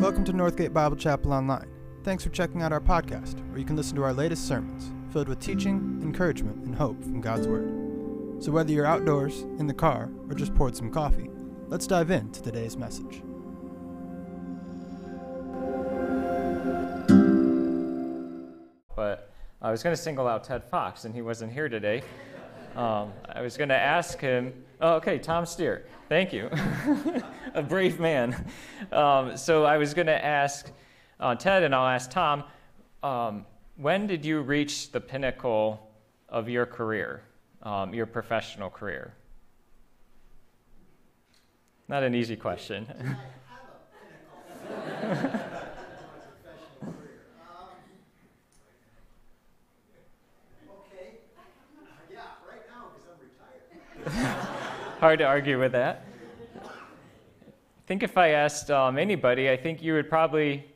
Welcome to Northgate Bible Chapel Online. Thanks for checking out our podcast, where you can listen to our latest sermons, filled with teaching, encouragement, and hope from God's Word. So, whether you're outdoors, in the car, or just poured some coffee, let's dive into today's message. But I was going to single out Ted Fox, and he wasn't here today. Um, I was going to ask him, oh, okay, Tom Steer, thank you. a brave man. Um, so I was going to ask uh, Ted, and I'll ask Tom, um, when did you reach the pinnacle of your career, um, your professional career? Not an easy question. Hard to argue with that. I think if I asked um, anybody, I think you would probably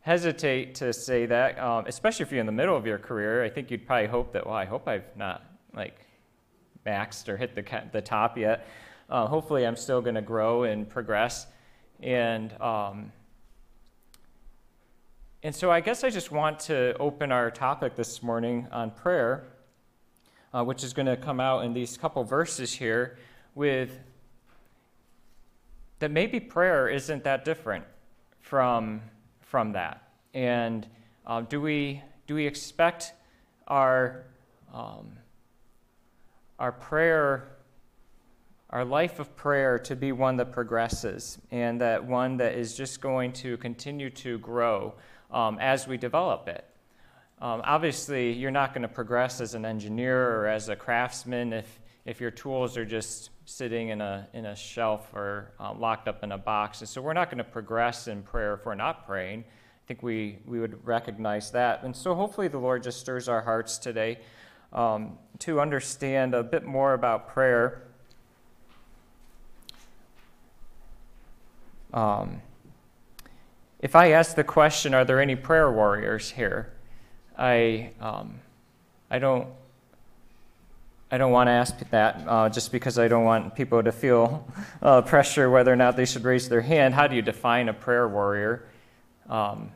hesitate to say that, um, especially if you're in the middle of your career. I think you'd probably hope that, well, I hope I've not like maxed or hit the, the top yet. Uh, hopefully, I'm still going to grow and progress. And um, and so I guess I just want to open our topic this morning on prayer, uh, which is going to come out in these couple verses here with that maybe prayer isn't that different from, from that. And uh, do, we, do we expect our, um, our prayer, our life of prayer to be one that progresses and that one that is just going to continue to grow um, as we develop it? Um, obviously, you're not going to progress as an engineer or as a craftsman if, if your tools are just sitting in a, in a shelf or uh, locked up in a box. And so we're not going to progress in prayer if we're not praying. I think we, we would recognize that. And so hopefully the Lord just stirs our hearts today um, to understand a bit more about prayer. Um, if I ask the question, are there any prayer warriors here? I, um, I don't I don't want to ask that uh, just because I don't want people to feel uh, pressure whether or not they should raise their hand. How do you define a prayer warrior? Um,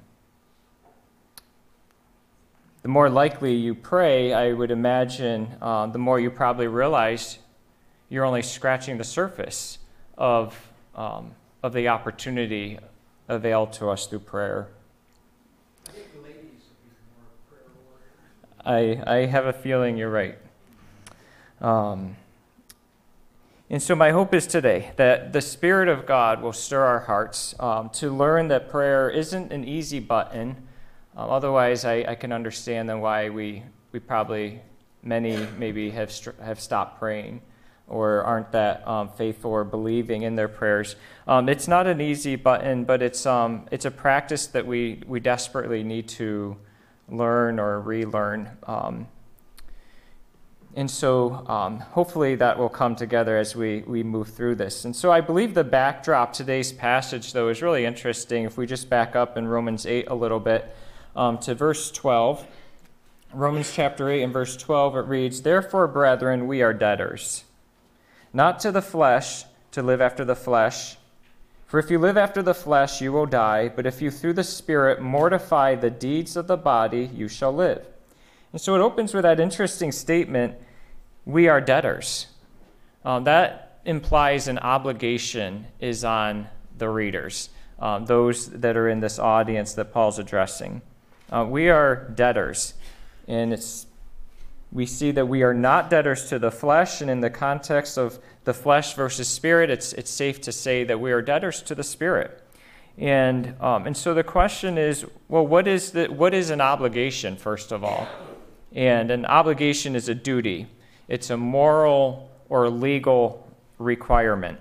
the more likely you pray, I would imagine, uh, the more you probably realize you're only scratching the surface of, um, of the opportunity availed to us through prayer. I, I have a feeling you're right. Um, and so, my hope is today that the Spirit of God will stir our hearts um, to learn that prayer isn't an easy button. Um, otherwise, I, I, can understand then why we, we probably, many maybe have, have stopped praying or aren't that um, faithful or believing in their prayers. Um, it's not an easy button, but it's, um, it's a practice that we, we desperately need to learn or relearn. And so um, hopefully that will come together as we, we move through this. And so I believe the backdrop, today's passage, though, is really interesting. If we just back up in Romans 8 a little bit um, to verse 12. Romans chapter 8 and verse 12, it reads, Therefore, brethren, we are debtors, not to the flesh, to live after the flesh. For if you live after the flesh, you will die, but if you through the Spirit mortify the deeds of the body, you shall live. And so it opens with that interesting statement we are debtors. Um, that implies an obligation is on the readers, um, those that are in this audience that Paul's addressing. Uh, we are debtors. And it's, we see that we are not debtors to the flesh. And in the context of the flesh versus spirit, it's, it's safe to say that we are debtors to the spirit. And, um, and so the question is well, what is, the, what is an obligation, first of all? And an obligation is a duty, it's a moral or legal requirement.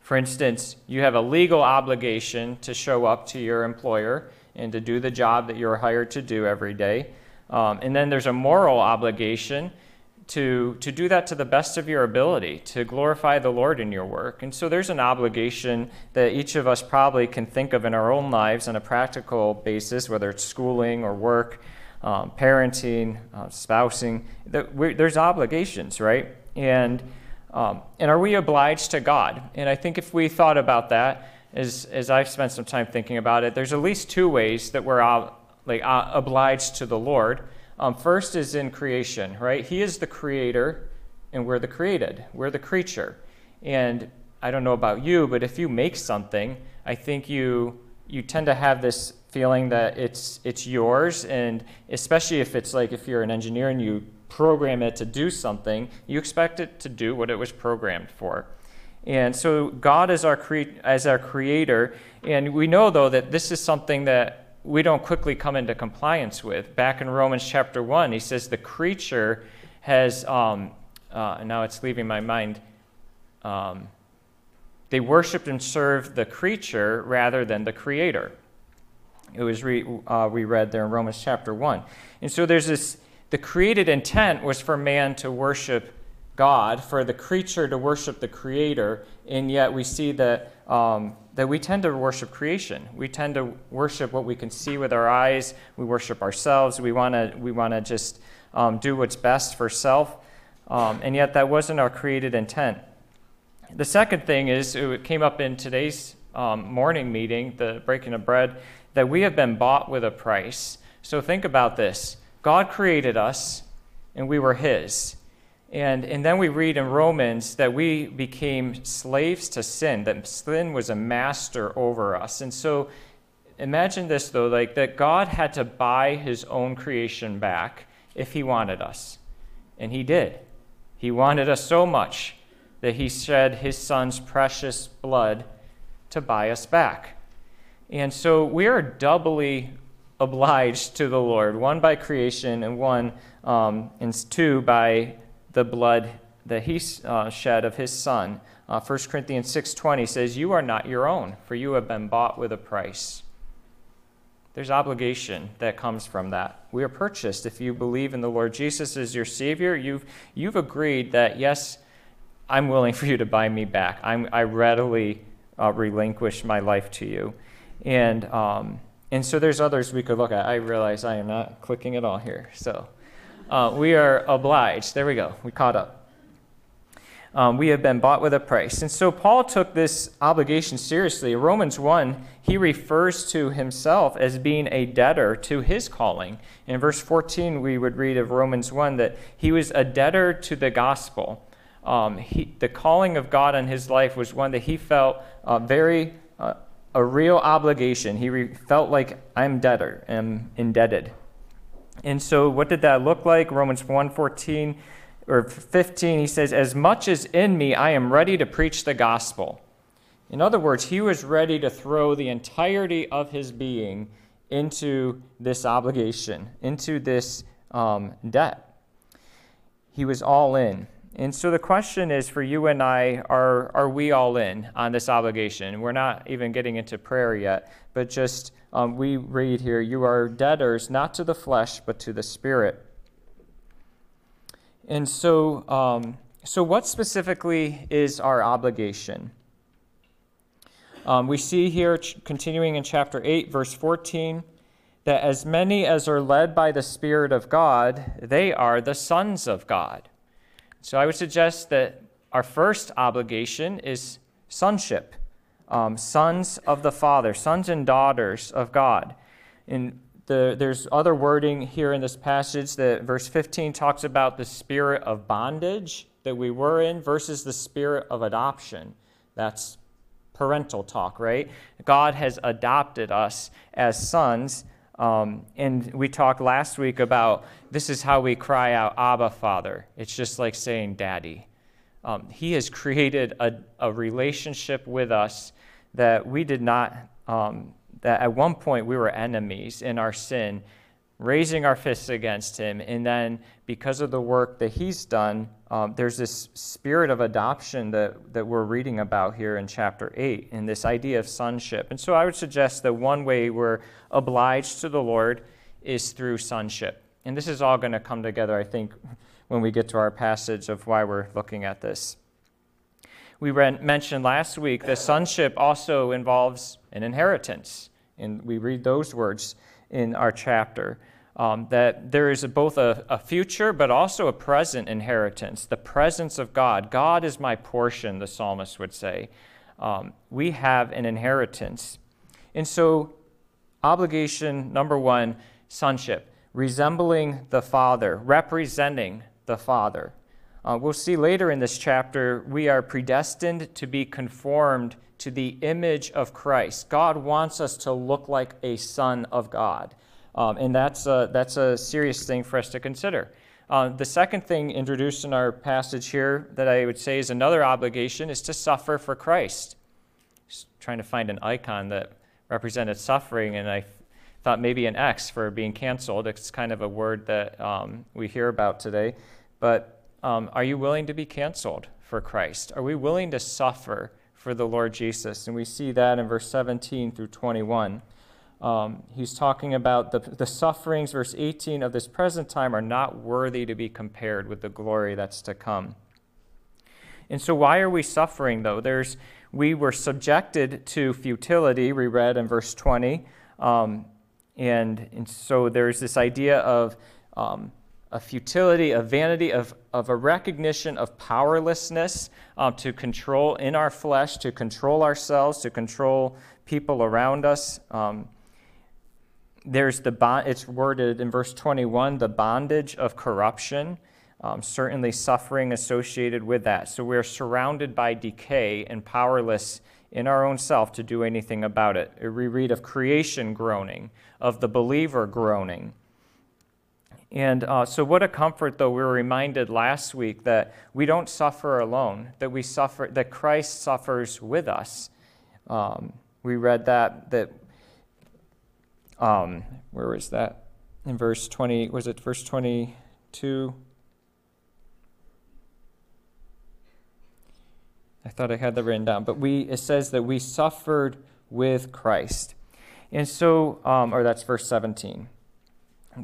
For instance, you have a legal obligation to show up to your employer and to do the job that you're hired to do every day. Um, and then there's a moral obligation to, to do that to the best of your ability, to glorify the Lord in your work. And so there's an obligation that each of us probably can think of in our own lives on a practical basis, whether it's schooling or work um, parenting, uh, spousing. there's obligations, right? And um, and are we obliged to God? And I think if we thought about that, as, as I've spent some time thinking about it, there's at least two ways that we're uh, like uh, obliged to the Lord. Um, first is in creation, right? He is the creator, and we're the created. We're the creature. And I don't know about you, but if you make something, I think you you tend to have this feeling that it's it's yours, and especially if it's like if you're an engineer and you program it to do something, you expect it to do what it was programmed for. And so God is our cre- as our creator, and we know though that this is something that we don't quickly come into compliance with. Back in Romans chapter one, he says the creature has. Um, uh, now it's leaving my mind. Um, they worshiped and served the creature rather than the creator. It was re, uh, we read there in Romans chapter 1. And so there's this the created intent was for man to worship God, for the creature to worship the creator, and yet we see that, um, that we tend to worship creation. We tend to worship what we can see with our eyes, we worship ourselves, we want to we wanna just um, do what's best for self, um, and yet that wasn't our created intent. The second thing is, it came up in today's um, morning meeting, the breaking of bread, that we have been bought with a price. So think about this God created us, and we were His. And, and then we read in Romans that we became slaves to sin, that sin was a master over us. And so imagine this, though, like that God had to buy his own creation back if he wanted us. And he did. He wanted us so much that he shed his son's precious blood to buy us back. And so we are doubly obliged to the Lord, one by creation and one, um, and two by the blood that he uh, shed of his son. Uh, 1 Corinthians 6.20 says, You are not your own, for you have been bought with a price. There's obligation that comes from that. We are purchased. If you believe in the Lord Jesus as your Savior, you've, you've agreed that, yes, I'm willing for you to buy me back. I'm, i readily uh, relinquish my life to you. And, um, and so there's others we could look at. I realize I am not clicking at all here. So uh, we are obliged. There we go. We caught up. Um, we have been bought with a price. And so Paul took this obligation seriously. Romans 1, he refers to himself as being a debtor to his calling. In verse 14, we would read of Romans 1 that he was a debtor to the gospel um, he, the calling of God on his life was one that he felt uh, very a real obligation. He re- felt like I'm debtor, am indebted. And so, what did that look like? Romans 1:14 or 15, he says, "As much as in me, I am ready to preach the gospel." In other words, he was ready to throw the entirety of his being into this obligation, into this um, debt. He was all in. And so the question is for you and I are, are we all in on this obligation? We're not even getting into prayer yet, but just um, we read here you are debtors not to the flesh, but to the spirit. And so, um, so what specifically is our obligation? Um, we see here, ch- continuing in chapter 8, verse 14, that as many as are led by the Spirit of God, they are the sons of God. So I would suggest that our first obligation is sonship, um, sons of the Father, sons and daughters of God. And the, there's other wording here in this passage that verse 15 talks about the spirit of bondage that we were in versus the spirit of adoption. That's parental talk, right? God has adopted us as sons um, and we talked last week about this is how we cry out, Abba, Father. It's just like saying, Daddy. Um, he has created a, a, relationship with us that we did not, um, that at one point we were enemies in our sin, raising our fists against him. And then because of the work that he's done, um, there's this spirit of adoption that, that we're reading about here in chapter 8, and this idea of sonship. And so I would suggest that one way we're obliged to the Lord is through sonship. And this is all going to come together, I think, when we get to our passage of why we're looking at this. We mentioned last week that sonship also involves an inheritance, and we read those words in our chapter um, that there is both a, a, future but also a present inheritance, the presence of God. God is my portion, the psalmist would say. um, we have an inheritance. And so, obligation number one sonship, resembling the Father, representing the Father. Uh, we'll see later in this chapter, we are predestined to be conformed to the image of Christ. God wants us to look like a son of God. Um, and that's a, that's a serious thing for us to consider. Uh, the second thing introduced in our passage here that I would say is another obligation is to suffer for Christ. Just trying to find an icon that represented suffering, and I thought maybe an X for being canceled. It's kind of a word that um, we hear about today. But um, are you willing to be canceled for Christ? Are we willing to suffer for the Lord Jesus? And we see that in verse 17 through 21. Um, he's talking about the, the sufferings, verse 18, of this present time are not worthy to be compared with the glory that's to come. And so, why are we suffering, though? There's, we were subjected to futility, we read in verse 20. Um, and, and so, there's this idea of um, a futility, a vanity, of, of a recognition of powerlessness um, to control in our flesh, to control ourselves, to control people around us. Um, there's the bond, it's worded in verse 21, the bondage of corruption, um, certainly suffering associated with that. So we're surrounded by decay and powerless in our own self to do anything about it. We read of creation groaning, of the believer groaning. And uh, so, what a comfort, though, we were reminded last week that we don't suffer alone, that we suffer, that Christ suffers with us. Um, we read that, that um, where was that? In verse 20, was it verse 22? I thought I had that written down, but we it says that we suffered with Christ, and so, um, or that's verse 17.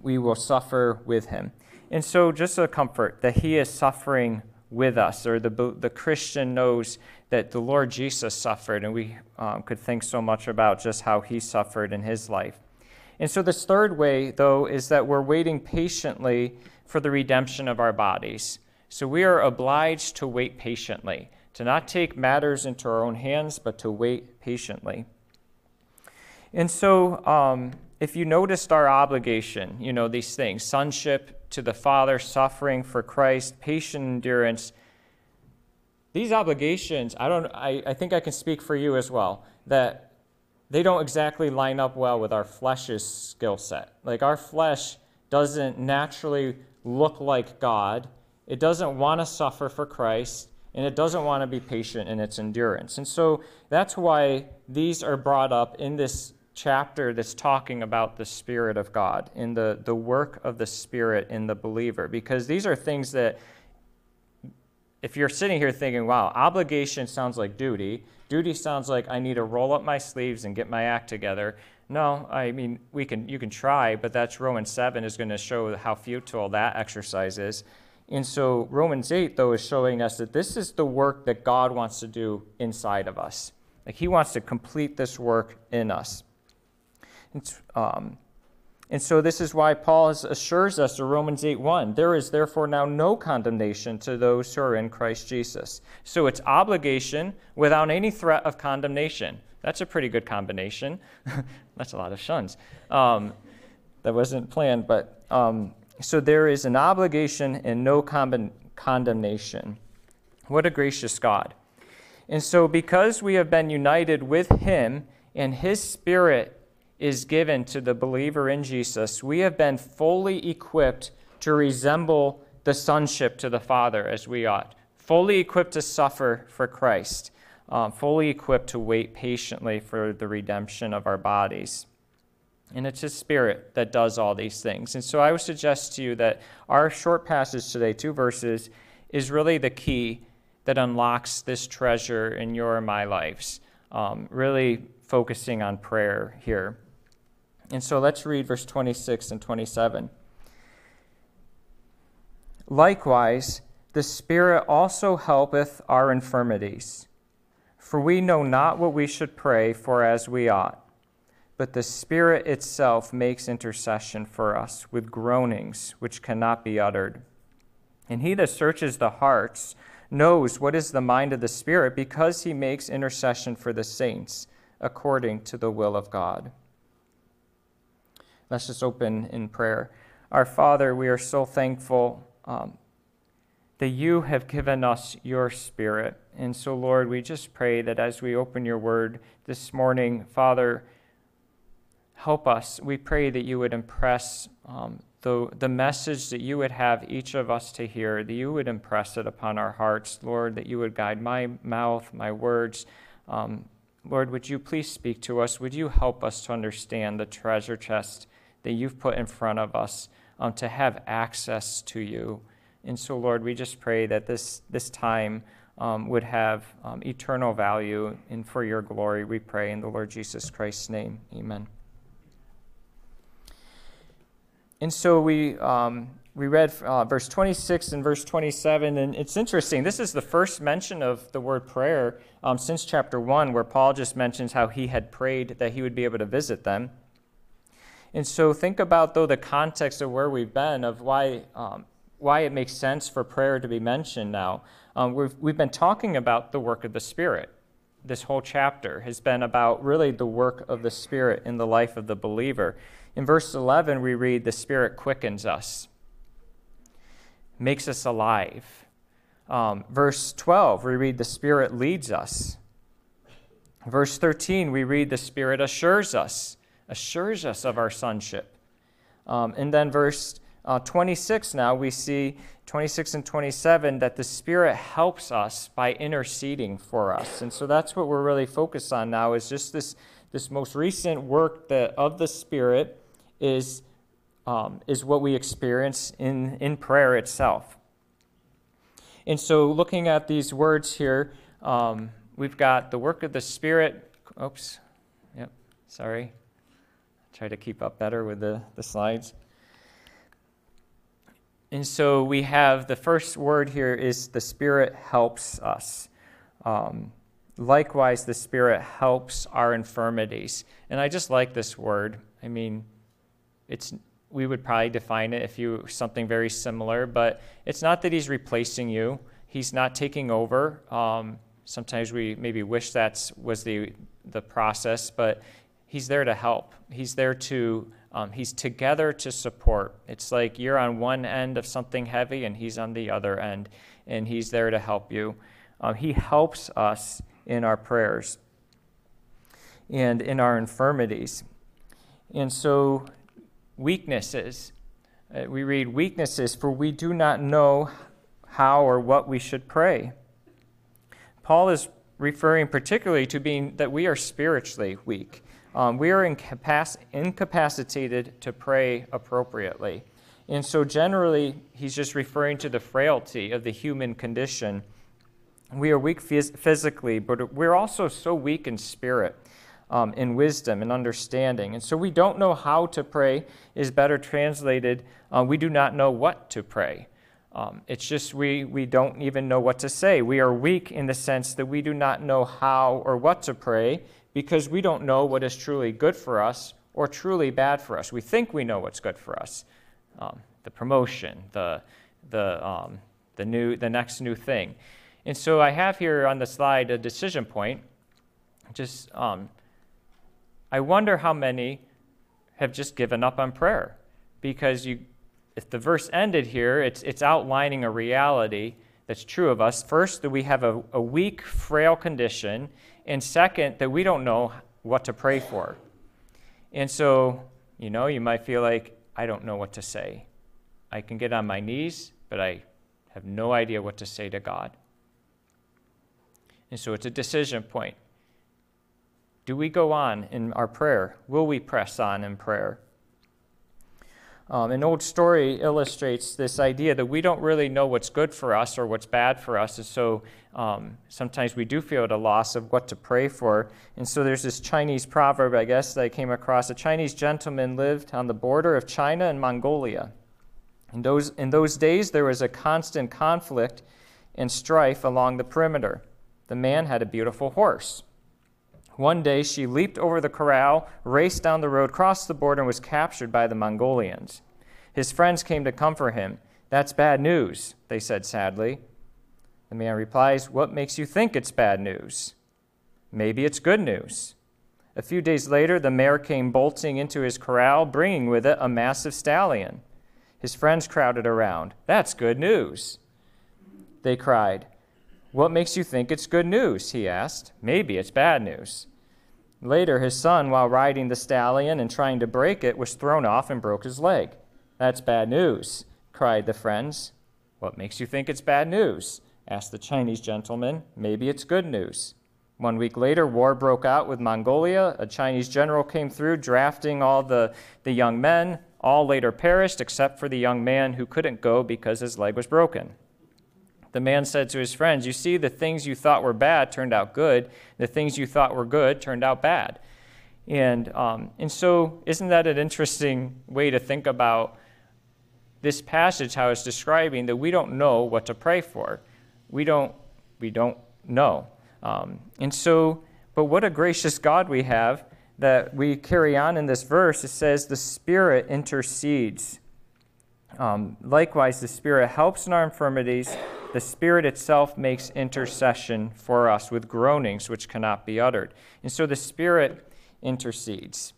We will suffer with him, and so just a comfort that he is suffering with us, or the the Christian knows that the Lord Jesus suffered, and we um, could think so much about just how he suffered in his life. And so, this third way, though, is that we're waiting patiently for the redemption of our bodies. So, we are obliged to wait patiently, to not take matters into our own hands, but to wait patiently. And so, um, if you noticed our obligation, you know, these things sonship to the Father, suffering for Christ, patient endurance, these obligations, I, don't, I, I think I can speak for you as well, that they don't exactly line up well with our flesh's skill set. Like our flesh doesn't naturally look like God, it doesn't want to suffer for Christ, and it doesn't want to be patient in its endurance. And so that's why these are brought up in this chapter that's talking about the Spirit of God, in the, the work of the Spirit in the believer, because these are things that if you're sitting here thinking, wow, obligation sounds like duty, duty sounds like I need to roll up my sleeves and get my act together. No, I mean, we can, you can try, but that's Romans 7 is going to show how futile that exercise is. And so Romans 8, though, is showing us that this is the work that God wants to do inside of us. Like he wants to complete this work in us. Um, and so this is why Paul assures us in Romans 8:1, there is therefore now no condemnation to those who are in Christ Jesus. So it's obligation without any threat of condemnation. That's a pretty good combination. That's a lot of shuns. Um, that wasn't planned, but um, so there is an obligation and no con- condemnation. What a gracious God. And so, because we have been united with Him and His Spirit is given to the believer in Jesus, we have been fully equipped to resemble the sonship to the Father as we ought, fully equipped to suffer for Christ, um, fully equipped to wait patiently for the redemption of our bodies. And it's His Spirit that does all these things. And so I would suggest to you that our short passage today, two verses, is really the key that unlocks this treasure in your and my lives. Um, really focusing on prayer here. And so let's read verse 26 and 27. Likewise, the Spirit also helpeth our infirmities. For we know not what we should pray for as we ought, but the Spirit itself makes intercession for us with groanings which cannot be uttered. And he that searches the hearts knows what is the mind of the Spirit because he makes intercession for the saints according to the will of God. Let's just open in prayer. Our Father, we are so thankful um, that you have given us your Spirit. And so, Lord, we just pray that as we open your word this morning, Father, help us. We pray that you would impress um, the, the message that you would have each of us to hear, that you would impress it upon our hearts, Lord, that you would guide my mouth, my words. Um, Lord, would you please speak to us? Would you help us to understand the treasure chest that you've put in front of us um, to have access to you? And so, Lord, we just pray that this, this time um, would have um, eternal value, and for your glory, we pray in the Lord Jesus Christ's name. Amen. And so we, um, we read uh, verse 26 and verse 27, and it's interesting. This is the first mention of the word prayer um, since chapter 1, where Paul just mentions how he had prayed that he would be able to visit them. And so think about, though, the context of where we've been, of why, um, why it makes sense for prayer to be mentioned now. Um, we've, we've been talking about the work of the Spirit. This whole chapter has been about really the work of the Spirit in the life of the believer. In verse 11, we read, The Spirit quickens us, makes us alive. Um, verse 12, we read, The Spirit leads us. Verse 13, we read, The Spirit assures us, assures us of our sonship. Um, and then verse uh, 26 now, we see 26 and 27 that the Spirit helps us by interceding for us. And so that's what we're really focused on now is just this, this most recent work that, of the Spirit is, um, is what we experience in, in prayer itself. And so, looking at these words here, um, we've got the work of the Spirit. Oops, yep, sorry. Try to keep up better with the, the slides. And so we have the first word here is the Spirit helps us. Um, likewise, the Spirit helps our infirmities. And I just like this word. I mean, it's we would probably define it if you something very similar, but it's not that he's replacing you. He's not taking over. Um, sometimes we maybe wish that was the the process, but he's there to help. He's there to um, he's together to support. It's like you're on one end of something heavy and he's on the other end, and he's there to help you. Um, he helps us in our prayers and in our infirmities. And so weaknesses. Uh, we read weaknesses, for we do not know how or what we should pray. Paul is referring particularly to being that we are spiritually weak. Um, we are incapac- incapacitated to pray appropriately. And so, generally, he's just referring to the frailty of the human condition. We are weak phys- physically, but we're also so weak in spirit um, in wisdom and understanding. And so we don't know how to pray, is better translated, uh, we do not know what to pray. Um, it's just we, we don't even know what to say. We are weak in the sense that we do not know how or what to pray because we don't know what is truly good for us or truly bad for us. We think we know what's good for us um, the promotion, the, the, um, the, new, the next new thing. And so I have here on the slide a decision point. Just um, I wonder how many have just given up on prayer because you, if the verse ended here, it's, it's outlining a reality that's true of us. First, that we have a, a weak, frail condition, and second, that we don't know what to pray for. And so, you know, you might feel like, I don't know what to say. I can get on my knees, but I have no idea what to say to God. And so it's a decision point. Do we go on in our prayer? Will we press on in prayer? Um, an old story illustrates this idea that we don't really know what's good for us or what's bad for us, and so um, sometimes we do feel at a loss of what to pray for. And so there's this Chinese proverb, I guess, that I came across. A Chinese gentleman lived on the border of China and Mongolia. In those, in those days, there was a constant conflict and strife along the perimeter. The man had a beautiful horse. One day she leaped over the corral, raced down the road, crossed the border, and was captured by the Mongolians. His friends came to comfort him. That's bad news, they said sadly. The man replies, What makes you think it's bad news? Maybe it's good news. A few days later, the mare came bolting into his corral, bringing with it a massive stallion. His friends crowded around. That's good news. They cried. What makes you think it's good news? he asked. Maybe it's bad news. Later, his son, while riding the stallion and trying to break it, was thrown off and broke his leg. That's bad news, cried the friends. What makes you think it's bad news? asked the Chinese gentleman. Maybe it's good news. One week later, war broke out with Mongolia. A Chinese general came through, drafting all the, the young men. All later perished, except for the young man who couldn't go because his leg was broken. The man said to his friends, You see, the things you thought were bad turned out good. The things you thought were good turned out bad. And, um, and so, isn't that an interesting way to think about this passage, how it's describing that we don't know what to pray for? We don't, we don't know. Um, and so, but what a gracious God we have that we carry on in this verse. It says, The Spirit intercedes. Um, likewise, the Spirit helps in our infirmities. The Spirit itself makes intercession for us with groanings which cannot be uttered. And so the Spirit intercedes.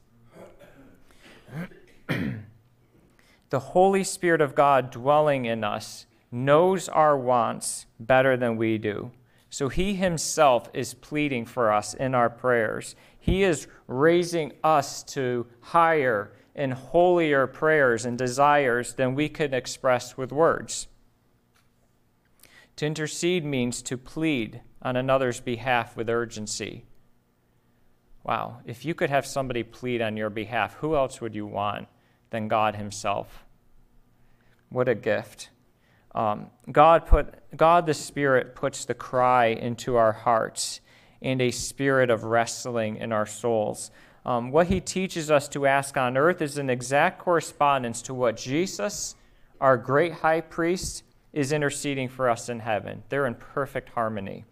the Holy Spirit of God dwelling in us knows our wants better than we do. So he himself is pleading for us in our prayers. He is raising us to higher and holier prayers and desires than we can express with words. To intercede means to plead on another's behalf with urgency. Wow, if you could have somebody plead on your behalf, who else would you want than God Himself? What a gift. Um, God, put, God the Spirit puts the cry into our hearts and a spirit of wrestling in our souls. Um, what he teaches us to ask on earth is an exact correspondence to what Jesus, our great high priest, is interceding for us in heaven. They're in perfect harmony.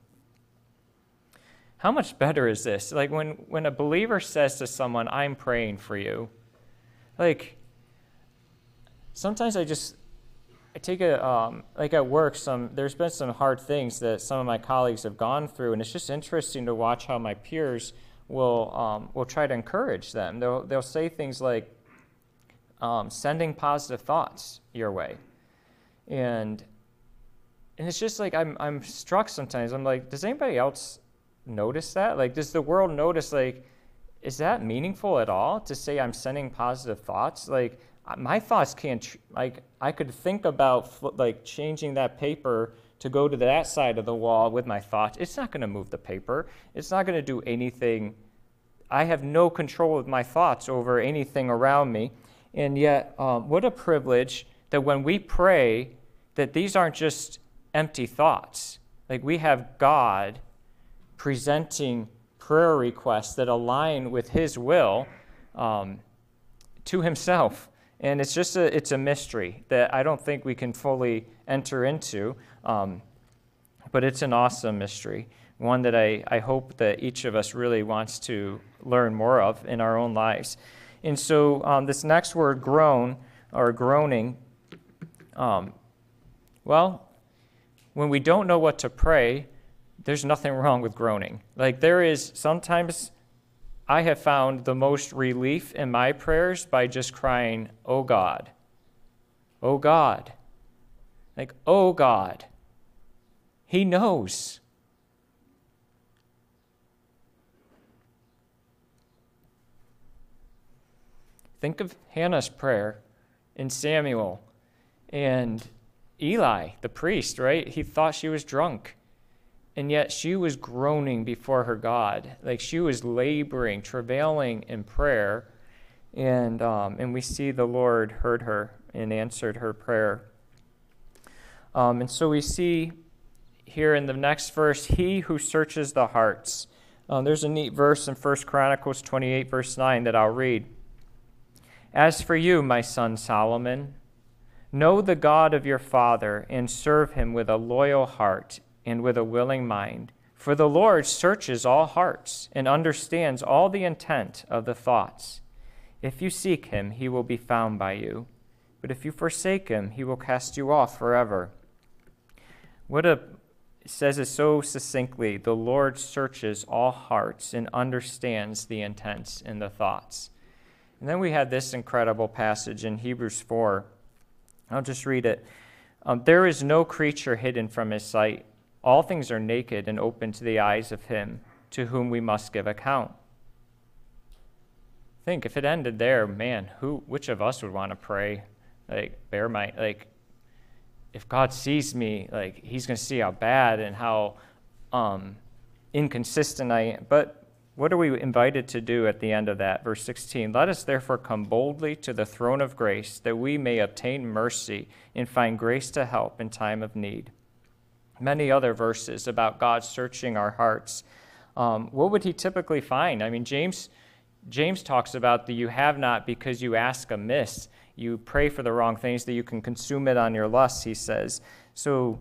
How much better is this? Like when, when a believer says to someone, I'm praying for you, like sometimes I just I take a um, like at work. Some there's been some hard things that some of my colleagues have gone through, and it's just interesting to watch how my peers will um, will try to encourage them. They'll they'll say things like um, sending positive thoughts your way, and and it's just like I'm I'm struck sometimes. I'm like, does anybody else notice that? Like, does the world notice like? Is that meaningful at all to say I'm sending positive thoughts? Like, my thoughts can't like i could think about like changing that paper to go to that side of the wall with my thoughts it's not going to move the paper it's not going to do anything i have no control of my thoughts over anything around me and yet um, what a privilege that when we pray that these aren't just empty thoughts like we have god presenting prayer requests that align with his will um, to himself and it's just a, it's a mystery that I don't think we can fully enter into, um, but it's an awesome mystery, one that I, I hope that each of us really wants to learn more of in our own lives. And so um, this next word, groan, or groaning, um, well, when we don't know what to pray, there's nothing wrong with groaning. Like there is sometimes I have found the most relief in my prayers by just crying, Oh God, oh God. Like, oh God. He knows. Think of Hannah's prayer in Samuel and Eli, the priest, right? He thought she was drunk. And yet she was groaning before her God. Like she was laboring, travailing in prayer. And, um, and we see the Lord heard her and answered her prayer. Um, and so we see here in the next verse, He who searches the hearts. Um, there's a neat verse in 1 Chronicles 28, verse 9, that I'll read. As for you, my son Solomon, know the God of your father and serve him with a loyal heart and with a willing mind. For the Lord searches all hearts and understands all the intent of the thoughts. If you seek him, he will be found by you. But if you forsake him, he will cast you off forever. What a says it so succinctly the Lord searches all hearts and understands the intents and the thoughts. And then we have this incredible passage in Hebrews 4. I'll just read it. Um, there is no creature hidden from his sight. All things are naked and open to the eyes of him to whom we must give account. Think if it ended there, man, who which of us would want to pray like bear my like if God sees me, like he's going to see how bad and how um, inconsistent I am. But what are we invited to do at the end of that? Verse 16 Let us therefore come boldly to the throne of grace that we may obtain mercy and find grace to help in time of need. Many other verses about God searching our hearts. Um, what would he typically find? I mean, James, James talks about the you have not because you ask amiss you pray for the wrong things, that you can consume it on your lusts, he says. So,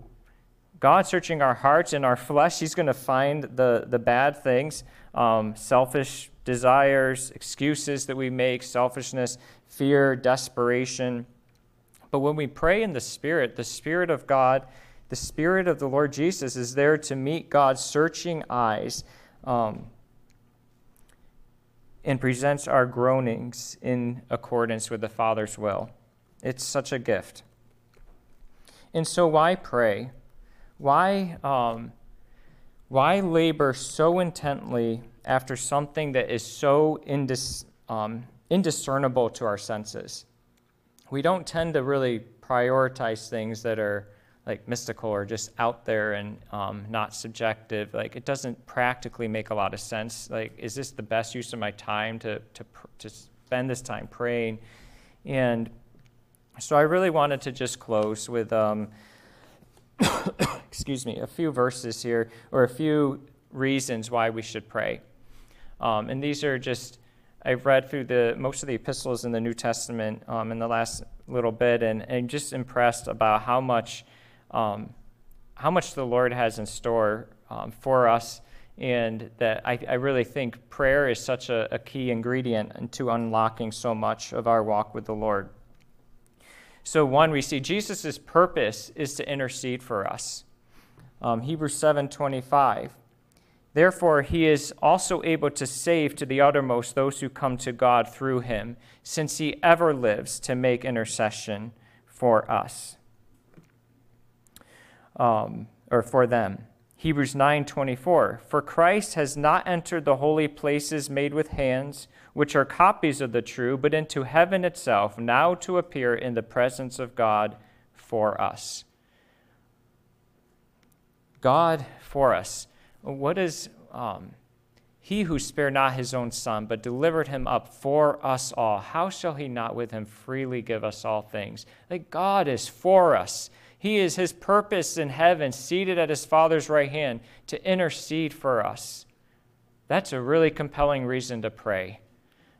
God searching our hearts and our flesh, he's going to find the, the bad things, um, selfish desires, excuses that we make, selfishness, fear, desperation. But when we pray in the Spirit, the Spirit of God, the Spirit of the Lord Jesus is there to meet God's searching eyes. Um, and presents our groanings in accordance with the Father's will. It's such a gift. And so, why pray? Why, um, why labor so intently after something that is so indis, um, indiscernible to our senses? We don't tend to really prioritize things that are like mystical or just out there and um, not subjective. Like it doesn't practically make a lot of sense. Like, is this the best use of my time to to to spend this time praying? And so I really wanted to just close with, um, excuse me, a few verses here or a few reasons why we should pray. Um, and these are just I've read through the most of the epistles in the New Testament um, in the last little bit, and, and just impressed about how much um, how much the Lord has in store um, for us, and that I, I, really think prayer is such a, a key ingredient into unlocking so much of our walk with the Lord. So, one, we see Jesus' purpose is to intercede for us. Um, Hebrews 7:25. Therefore, he is also able to save to the uttermost those who come to God through him, since he ever lives to make intercession for us um, or for them. Hebrews 9:24 For Christ has not entered the holy places made with hands, which are copies of the true, but into heaven itself, now to appear in the presence of God for us. God for us. What is um, he who spared not his own son, but delivered him up for us all? How shall he not with him freely give us all things? Like God is for us. He is his purpose in heaven, seated at his Father's right hand to intercede for us. That's a really compelling reason to pray.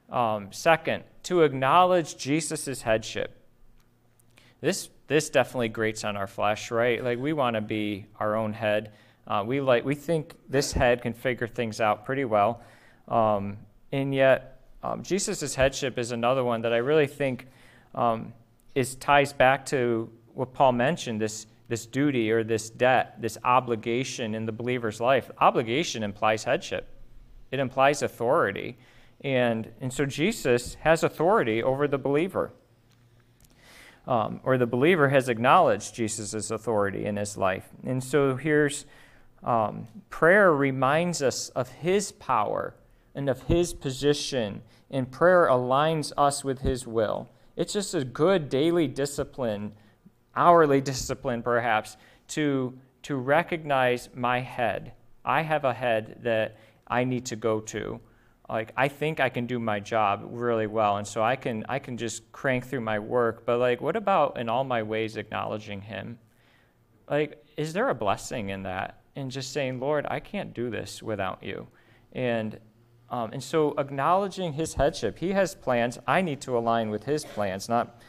Um, second, to acknowledge Jesus' headship. This, this definitely grates on our flesh, right? Like we want to be our own head. Uh, we, like, we think this head can figure things out pretty well. Um, and yet, um, Jesus' headship is another one that I really think um, is ties back to what Paul mentioned this, this duty or this debt, this obligation in the believer's life. Obligation implies headship, it implies authority. And, and so Jesus has authority over the believer. Um, or the believer has acknowledged Jesus' authority in his life. And so here's um, prayer reminds us of his power and of his position, and prayer aligns us with his will. It's just a good daily discipline hourly discipline, perhaps, to, to recognize my head. I have a head that I need to go to. Like I think I can do my job really well, and so I can I can just crank through my work. But like, what about in all my ways acknowledging Him? Like, is there a blessing in that? And just saying, Lord, I can't do this without you. And um, and so acknowledging His headship, He has plans. I need to align with His plans, not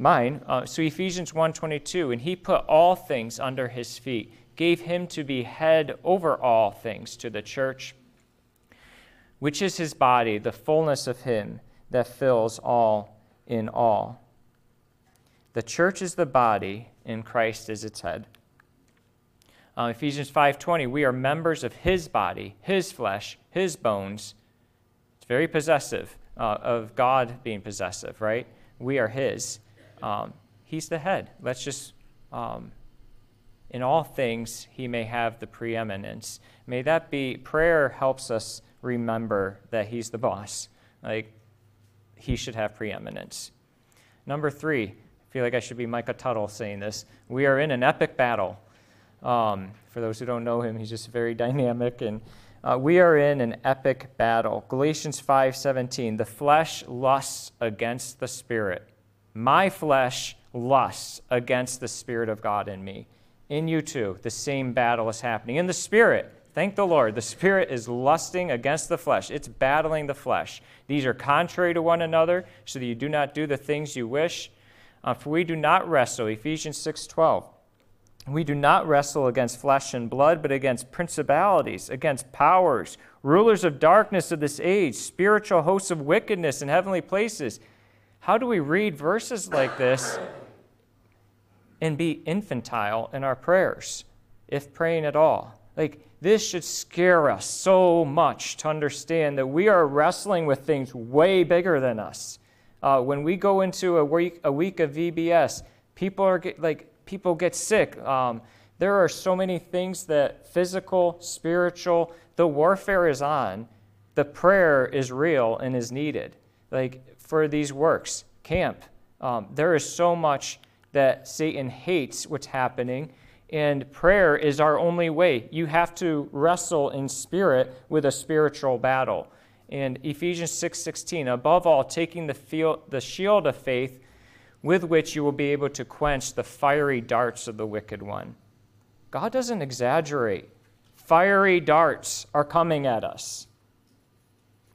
mine. Uh, so Ephesians 1:22, and he put all things under his feet, gave him to be head over all things to the church, which is his body, the fullness of him that fills all in all. The church is the body, and Christ is its head. Uh, Ephesians 5:20, we are members of his body, his flesh, his bones. It's very possessive uh, of God being possessive, right? We are his. Um, he's the head. Let's just, um, in all things, he may have the preeminence. May that be, prayer helps us remember that he's the boss. Like, he should have preeminence. Number three, I feel like I should be Micah Tuttle saying this. We are in an epic battle. Um, for those who don't know him, he's just very dynamic and uh, we are in an epic battle. Galatians 5:17, the flesh lusts against the spirit. My flesh lusts against the spirit of God in me. In you too, the same battle is happening. In the spirit, thank the Lord, the spirit is lusting against the flesh. It's battling the flesh. These are contrary to one another, so that you do not do the things you wish. Uh, for we do not wrestle, Ephesians 6:12. We do not wrestle against flesh and blood, but against principalities, against powers, rulers of darkness of this age, spiritual hosts of wickedness in heavenly places. How do we read verses like this and be infantile in our prayers, if praying at all? Like, this should scare us so much to understand that we are wrestling with things way bigger than us. Uh, when we go into a week, a week of VBS, people are get, like people get sick. Um, there are so many things that physical, spiritual, the warfare is on. The prayer is real and is needed. Like for these works, camp, um, there is so much that Satan hates what's happening, and prayer is our only way. You have to wrestle in spirit with a spiritual battle. And Ephesians 6:16, above all, taking the, field, the shield of faith with which you will be able to quench the fiery darts of the wicked one. God doesn't exaggerate. Fiery darts are coming at us.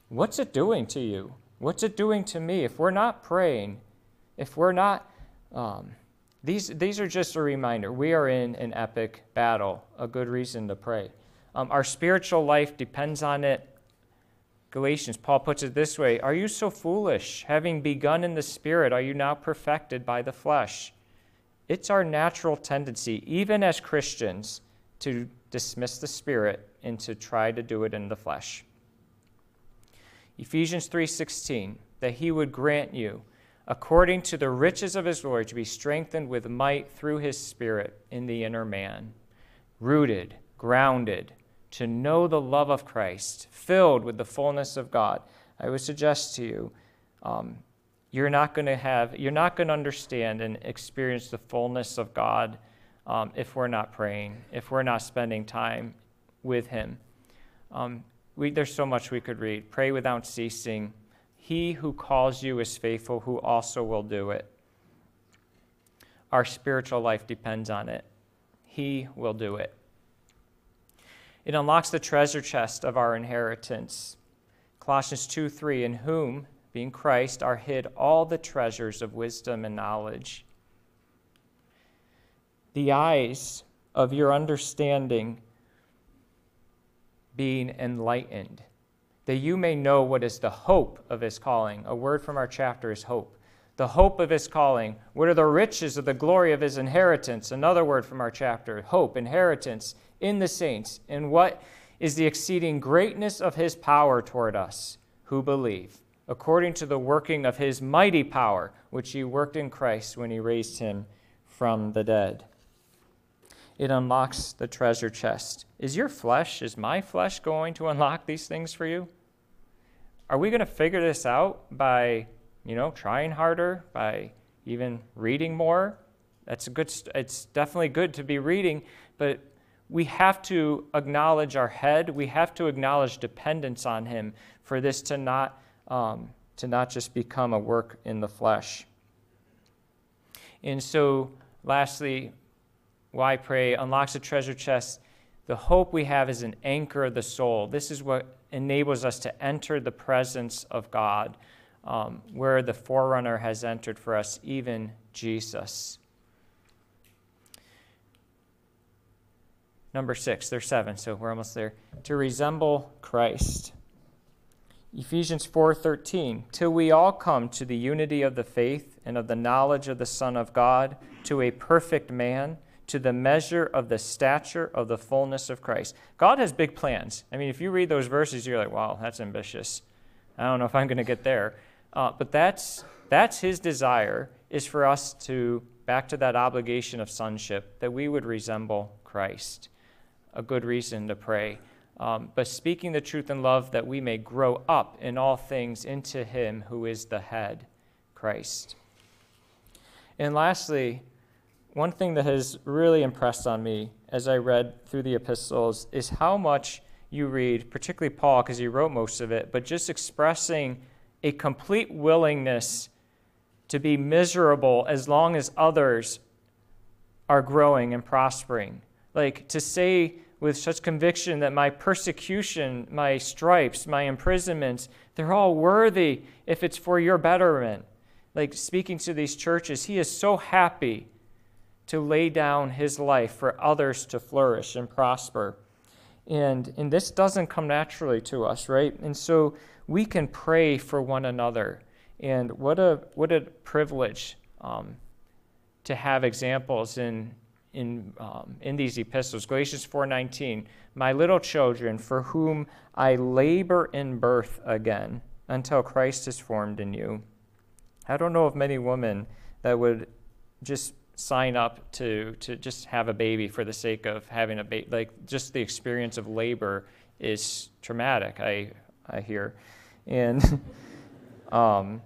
What's it doing to you? What's it doing to me? If we're not praying, if we're not, um, these, these are just a reminder. We are in an epic battle, a good reason to pray. Um, our spiritual life depends on it Galatians, Paul puts it this way Are you so foolish? Having begun in the Spirit, are you now perfected by the flesh? It's our natural tendency, even as Christians, to dismiss the Spirit and to try to do it in the flesh. Ephesians 3:16 that he would grant you according to the riches of his glory to be strengthened with might through his spirit in the inner man rooted grounded to know the love of Christ, filled with the fullness of God, I would suggest to you, um, you're not going to have, you're not going to understand and experience the fullness of God um, if we're not praying, if we're not spending time with Him. Um, we, there's so much we could read. Pray without ceasing. He who calls you is faithful, who also will do it. Our spiritual life depends on it. He will do it. It unlocks the treasure chest of our inheritance. Colossians 2 3, in whom, being Christ, are hid all the treasures of wisdom and knowledge. The eyes of your understanding being enlightened, that you may know what is the hope of his calling. A word from our chapter is hope. The hope of his calling. What are the riches of the glory of his inheritance? Another word from our chapter hope, inheritance in the saints, and what is the exceeding greatness of his power toward us who believe, according to the working of his mighty power, which he worked in Christ when he raised him from the dead. It unlocks the treasure chest. Is your flesh, is my flesh going to unlock these things for you? Are we going to figure this out by, you know, trying harder, by even reading more? That's a good it's definitely good to be reading, but we have to acknowledge our head. We have to acknowledge dependence on Him for this to not, um, to not just become a work in the flesh. And so, lastly, why pray unlocks a treasure chest. The hope we have is an anchor of the soul. This is what enables us to enter the presence of God, um, where the forerunner has entered for us, even Jesus. Number six, there's seven, so we're almost there. To resemble Christ. Ephesians 4:13, till we all come to the unity of the faith and of the knowledge of the Son of God, to a perfect man, to the measure of the stature of the fullness of Christ. God has big plans. I mean, if you read those verses, you're like, wow, that's ambitious. I don't know if I'm going to get there. Uh, but that's, that's his desire, is for us to, back to that obligation of sonship, that we would resemble Christ. A good reason to pray. Um, but speaking the truth in love, that we may grow up in all things into him who is the head, Christ. And lastly, one thing that has really impressed on me as I read through the epistles is how much you read, particularly Paul, because he wrote most of it, but just expressing a complete willingness to be miserable as long as others are growing and prospering. Like to say with such conviction that my persecution, my stripes, my imprisonments, they're all worthy if it's for your betterment. Like speaking to these churches, he is so happy to lay down his life for others to flourish and prosper. And, and this doesn't come naturally to us, right? And so we can pray for one another. And what a, what a privilege um, to have examples in, in, um, in these epistles. Galatians 4.19, My little children, for whom I labor in birth again, until Christ is formed in you. I don't know of many women that would just sign up to to just have a baby for the sake of having a baby. Like just the experience of labor is traumatic. I I hear, and um,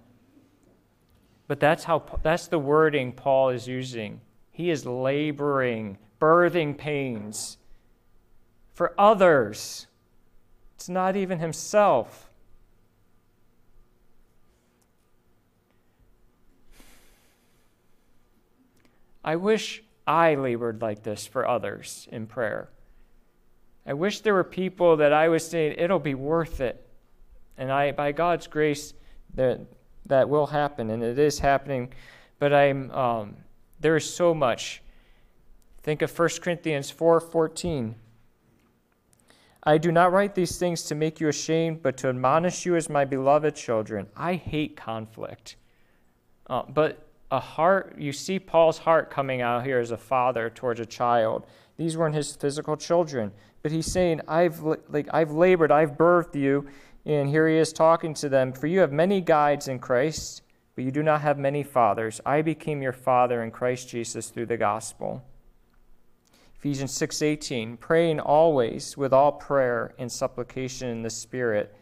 but that's how that's the wording Paul is using. He is laboring, birthing pains for others. It's not even himself. I wish I labored like this for others in prayer. I wish there were people that I was saying, it'll be worth it. And I, by God's grace, that, that will happen, and it is happening. But I'm, um, there is so much. Think of 1 Corinthians 4.14. I do not write these things to make you ashamed, but to admonish you as my beloved children. I hate conflict. Uh, but a heart, you see Paul's heart coming out here as a father towards a child. These weren't his physical children, but he's saying, I've, like, I've labored, I've birthed you. And here he is talking to them, For you have many guides in Christ, but you do not have many fathers. I became your father in Christ Jesus through the gospel. Ephesians 6:18 praying always with all prayer and supplication in the spirit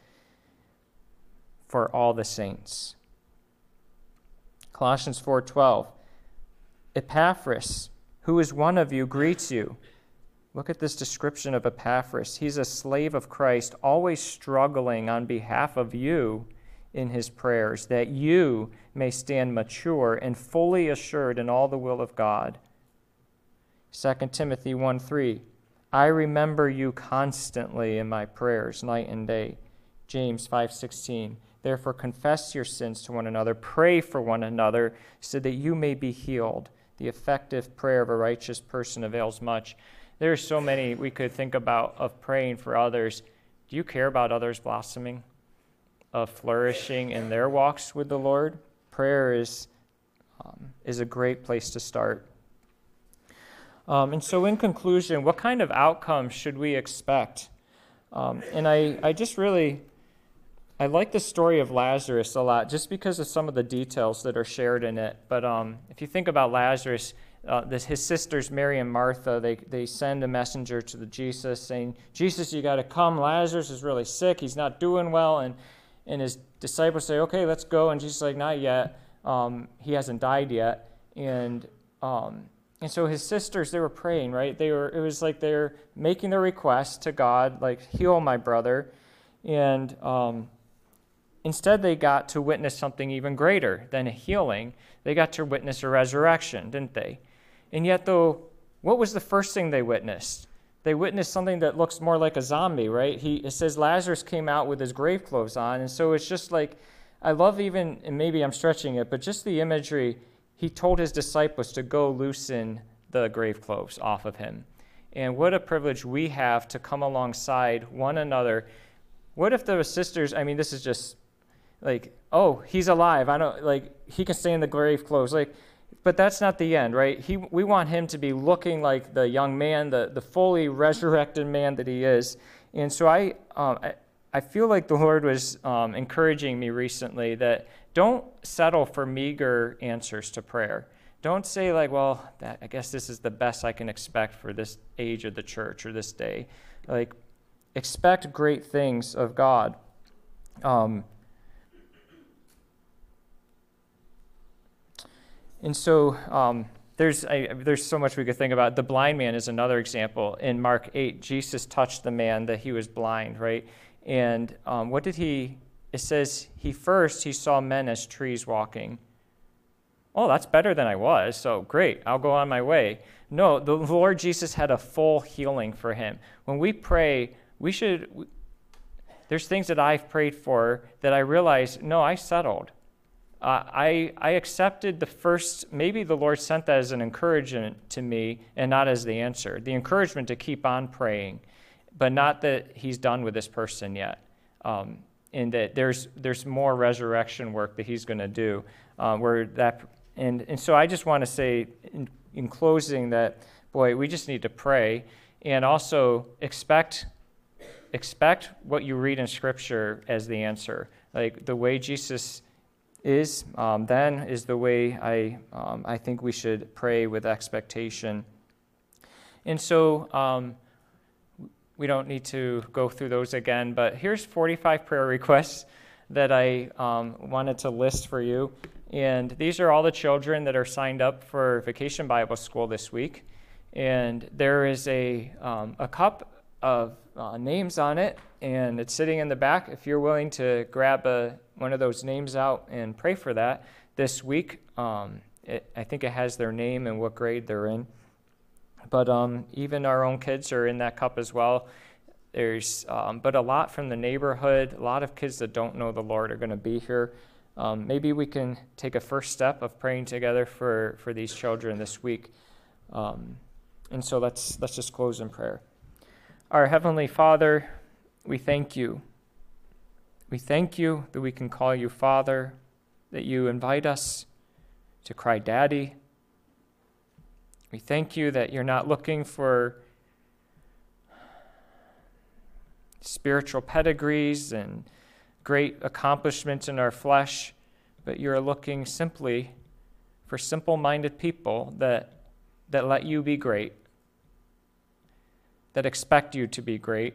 for all the saints. Colossians 4:12. Epaphras, who is one of you, greets you. Look at this description of Epaphras. He's a slave of Christ, always struggling on behalf of you in his prayers, that you may stand mature and fully assured in all the will of God. 2 Timothy 1 3. I remember you constantly in my prayers, night and day. James 5:16. Therefore, confess your sins to one another, pray for one another, so that you may be healed. The effective prayer of a righteous person avails much. There are so many we could think about of praying for others. Do you care about others blossoming, of flourishing in their walks with the Lord? Prayer is, um, is a great place to start. Um, and so, in conclusion, what kind of outcomes should we expect? Um, and I, I just really I like the story of Lazarus a lot just because of some of the details that are shared in it. But um, if you think about Lazarus, uh, this, his sisters, Mary and Martha, they, they send a messenger to the Jesus saying, Jesus, you got to come. Lazarus is really sick. He's not doing well. And, and his disciples say, okay, let's go. And Jesus is like, not yet. Um, he hasn't died yet. And, um, and so his sisters, they were praying, right? They were, it was like they're making their request to God, like, heal my brother. And, um, Instead, they got to witness something even greater than a healing. They got to witness a resurrection, didn't they? And yet, though, what was the first thing they witnessed? They witnessed something that looks more like a zombie, right? He, it says Lazarus came out with his grave clothes on. And so it's just like, I love even, and maybe I'm stretching it, but just the imagery. He told his disciples to go loosen the grave clothes off of him. And what a privilege we have to come alongside one another. What if the sisters, I mean, this is just like, oh, he's alive. I don't like he can stay in the grave clothes. Like, but that's not the end, right? He, we want him to be looking like the young man, the, the fully resurrected man that he is. And so I, um, I, I, feel like the Lord was um, encouraging me recently that don't settle for meager answers to prayer. Don't say, like, well, that, I guess this is the best I can expect for this age of the church or this day. Like, expect great things of God. Um, and so um, there's, I, there's so much we could think about. The blind man is another example. In Mark 8, Jesus touched the man that he was blind, right? And um, what did he, it says, he first, he saw men as trees walking oh, that's better than I was, so great, I'll go on my way. No, the Lord Jesus had a full healing for him. When we pray, we should, there's things that I've prayed for that I realize, no, I settled. Uh, I, I accepted the first, maybe the Lord sent that as an encouragement to me and not as the answer. The encouragement to keep on praying, but not that He's done with this person yet. Um, and that there's, there's more resurrection work that He's going to do, uh, where that and, and so I just want to say in, in closing that, boy, we just need to pray and also expect expect what you read in Scripture as the answer. Like the way Jesus is, um, then is the way I, um, I think we should pray with expectation. And so um, we don't need to go through those again, but here's 45 prayer requests that I um, wanted to list for you. And these are all the children that are signed up for Vacation Bible School this week. And there is a, um, a cup of uh, names on it, and it's sitting in the back. If you're willing to grab a, one of those names out and pray for that this week, um, it, I think it has their name and what grade they're in. But um, even our own kids are in that cup as well. There's, um, but a lot from the neighborhood, a lot of kids that don't know the Lord are going to be here um, maybe we can take a first step of praying together for, for these children this week. Um, and so let's, let's just close in prayer. Our Heavenly Father, we thank you. We thank you that we can call you Father, that you invite us to cry Daddy. We thank you that you're not looking for spiritual pedigrees and great accomplishments in our flesh, but you're looking simply for simple minded people that, that let you be great, that expect you to be great,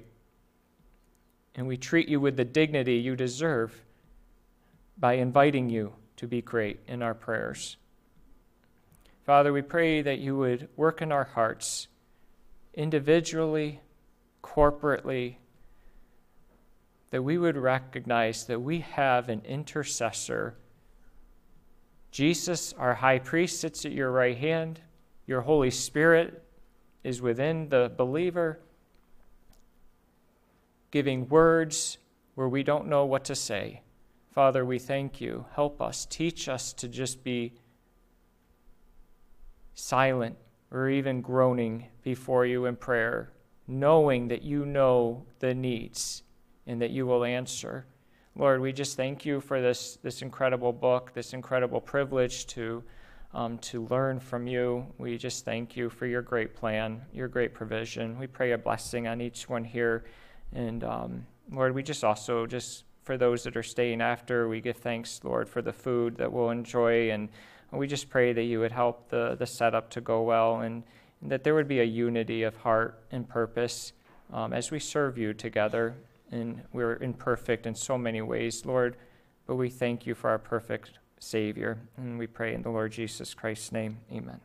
and we treat you with the dignity you deserve by inviting you to be great in our prayers. Father, we pray that you would work in our hearts individually, corporately, that we would recognize that we have an intercessor. Jesus, our high priest, sits at your right hand. Your Holy Spirit is within the believer, giving words where we don't know what to say. Father, we thank you. Help us. Teach us to just be silent or even groaning before you in prayer, knowing that you know the needs and that you will answer. Lord, we just thank you for this, this incredible book, this incredible privilege to, um, to learn from you. We just thank you for your great plan, your great provision. We pray a blessing on each one here. And um, Lord, we just also, just for those that are staying after, we give thanks, Lord, for the food that we'll enjoy. And we just pray that you would help the, the setup to go well and, and that there would be a unity of heart and purpose um, as we serve you together and we're imperfect in so many ways, Lord, but we thank you for our perfect Savior. And we pray in the Lord Jesus Christ's name. Amen.